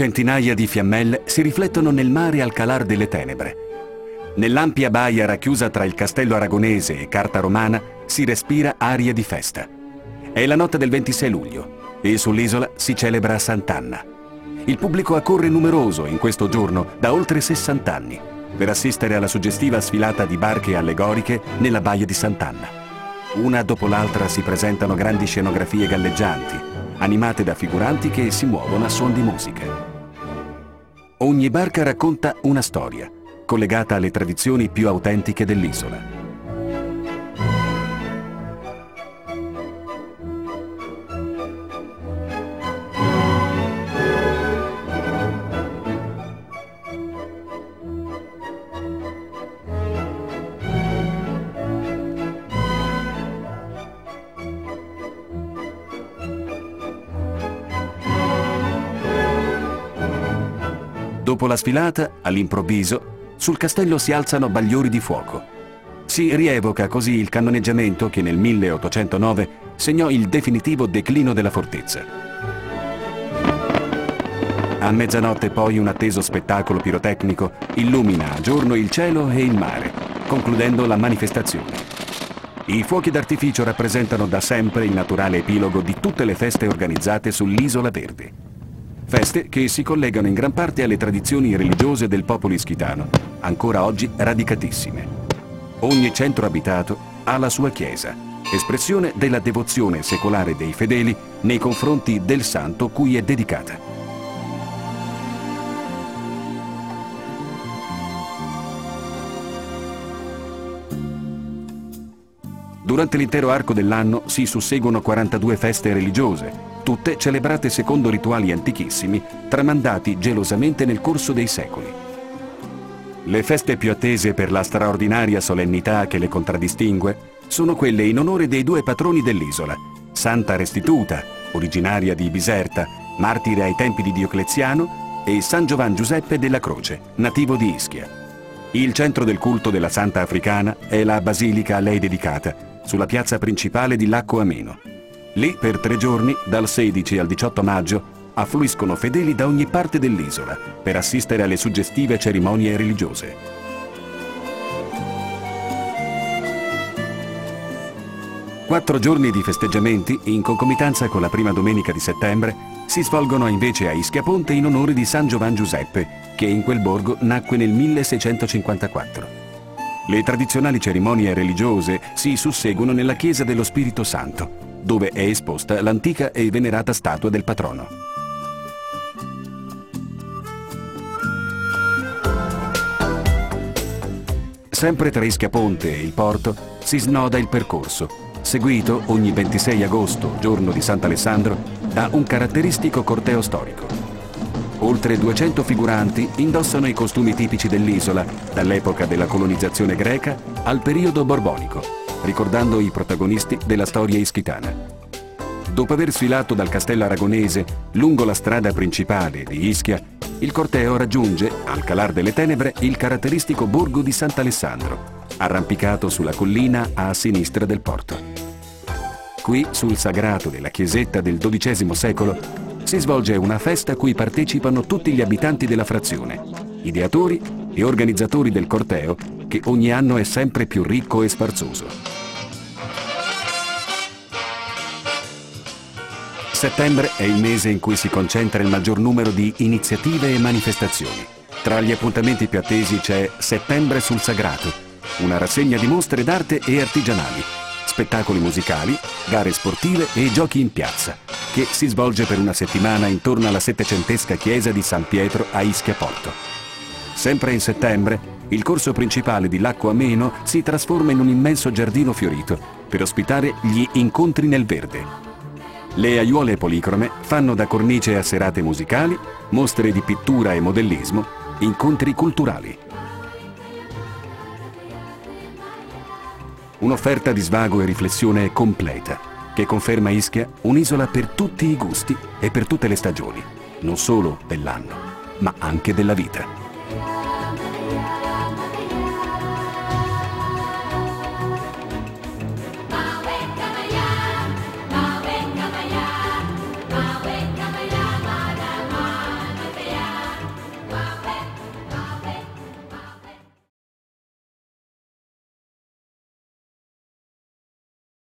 Centinaia di fiammelle si riflettono nel mare al calar delle tenebre. Nell'ampia baia racchiusa tra il castello aragonese e Carta Romana si respira aria di festa. È la notte del 26 luglio e sull'isola si celebra Sant'Anna. Il pubblico accorre numeroso in questo giorno da oltre 60 anni per assistere alla suggestiva sfilata di barche allegoriche nella baia di Sant'Anna. Una dopo l'altra si presentano grandi scenografie galleggianti, animate da figuranti che si muovono a suon di musiche. Ogni barca racconta una storia, collegata alle tradizioni più autentiche dell'isola. Dopo la sfilata, all'improvviso, sul castello si alzano bagliori di fuoco. Si rievoca così il cannoneggiamento che nel 1809 segnò il definitivo declino della fortezza. A mezzanotte poi un atteso spettacolo pirotecnico illumina a giorno il cielo e il mare, concludendo la manifestazione. I fuochi d'artificio rappresentano da sempre il naturale epilogo di tutte le feste organizzate sull'Isola Verde. Feste che si collegano in gran parte alle tradizioni religiose del popolo ischitano, ancora oggi radicatissime. Ogni centro abitato ha la sua chiesa, espressione della devozione secolare dei fedeli nei confronti del santo cui è dedicata. Durante l'intero arco dell'anno si susseguono 42 feste religiose, tutte celebrate secondo rituali antichissimi, tramandati gelosamente nel corso dei secoli. Le feste più attese per la straordinaria solennità che le contraddistingue sono quelle in onore dei due patroni dell'isola, Santa Restituta, originaria di Biserta, martire ai tempi di Diocleziano, e San Giovan Giuseppe della Croce, nativo di Ischia. Il centro del culto della Santa Africana è la basilica a lei dedicata, sulla piazza principale di Lacco Ameno. Lì per tre giorni, dal 16 al 18 maggio, affluiscono fedeli da ogni parte dell'isola per assistere alle suggestive cerimonie religiose. Quattro giorni di festeggiamenti, in concomitanza con la prima domenica di settembre, si svolgono invece a Ischiaponte in onore di San Giovan Giuseppe, che in quel borgo nacque nel 1654. Le tradizionali cerimonie religiose si susseguono nella chiesa dello Spirito Santo, dove è esposta l'antica e venerata statua del patrono. Sempre tra Ischiaponte e il porto si snoda il percorso, seguito ogni 26 agosto, giorno di Sant'Alessandro, da un caratteristico corteo storico. Oltre 200 figuranti indossano i costumi tipici dell'isola, dall'epoca della colonizzazione greca al periodo borbonico ricordando i protagonisti della storia ischitana. Dopo aver sfilato dal castello aragonese lungo la strada principale di Ischia, il corteo raggiunge, al calar delle tenebre, il caratteristico borgo di Sant'Alessandro, arrampicato sulla collina a sinistra del porto. Qui, sul sagrato della chiesetta del XII secolo, si svolge una festa a cui partecipano tutti gli abitanti della frazione, ideatori e organizzatori del corteo che ogni anno è sempre più ricco e sfarzoso. Settembre è il mese in cui si concentra il maggior numero di iniziative e manifestazioni. Tra gli appuntamenti più attesi c'è Settembre sul Sagrato, una rassegna di mostre d'arte e artigianali, spettacoli musicali, gare sportive e giochi in piazza, che si svolge per una settimana intorno alla settecentesca chiesa di San Pietro a Ischia Porto. Sempre in settembre il corso principale di Lacco Ameno si trasforma in un immenso giardino fiorito per ospitare gli incontri nel verde. Le aiuole policrome fanno da cornice a serate musicali, mostre di pittura e modellismo, incontri culturali. Un'offerta di svago e riflessione completa che conferma Ischia un'isola per tutti i gusti e per tutte le stagioni, non solo dell'anno, ma anche della vita.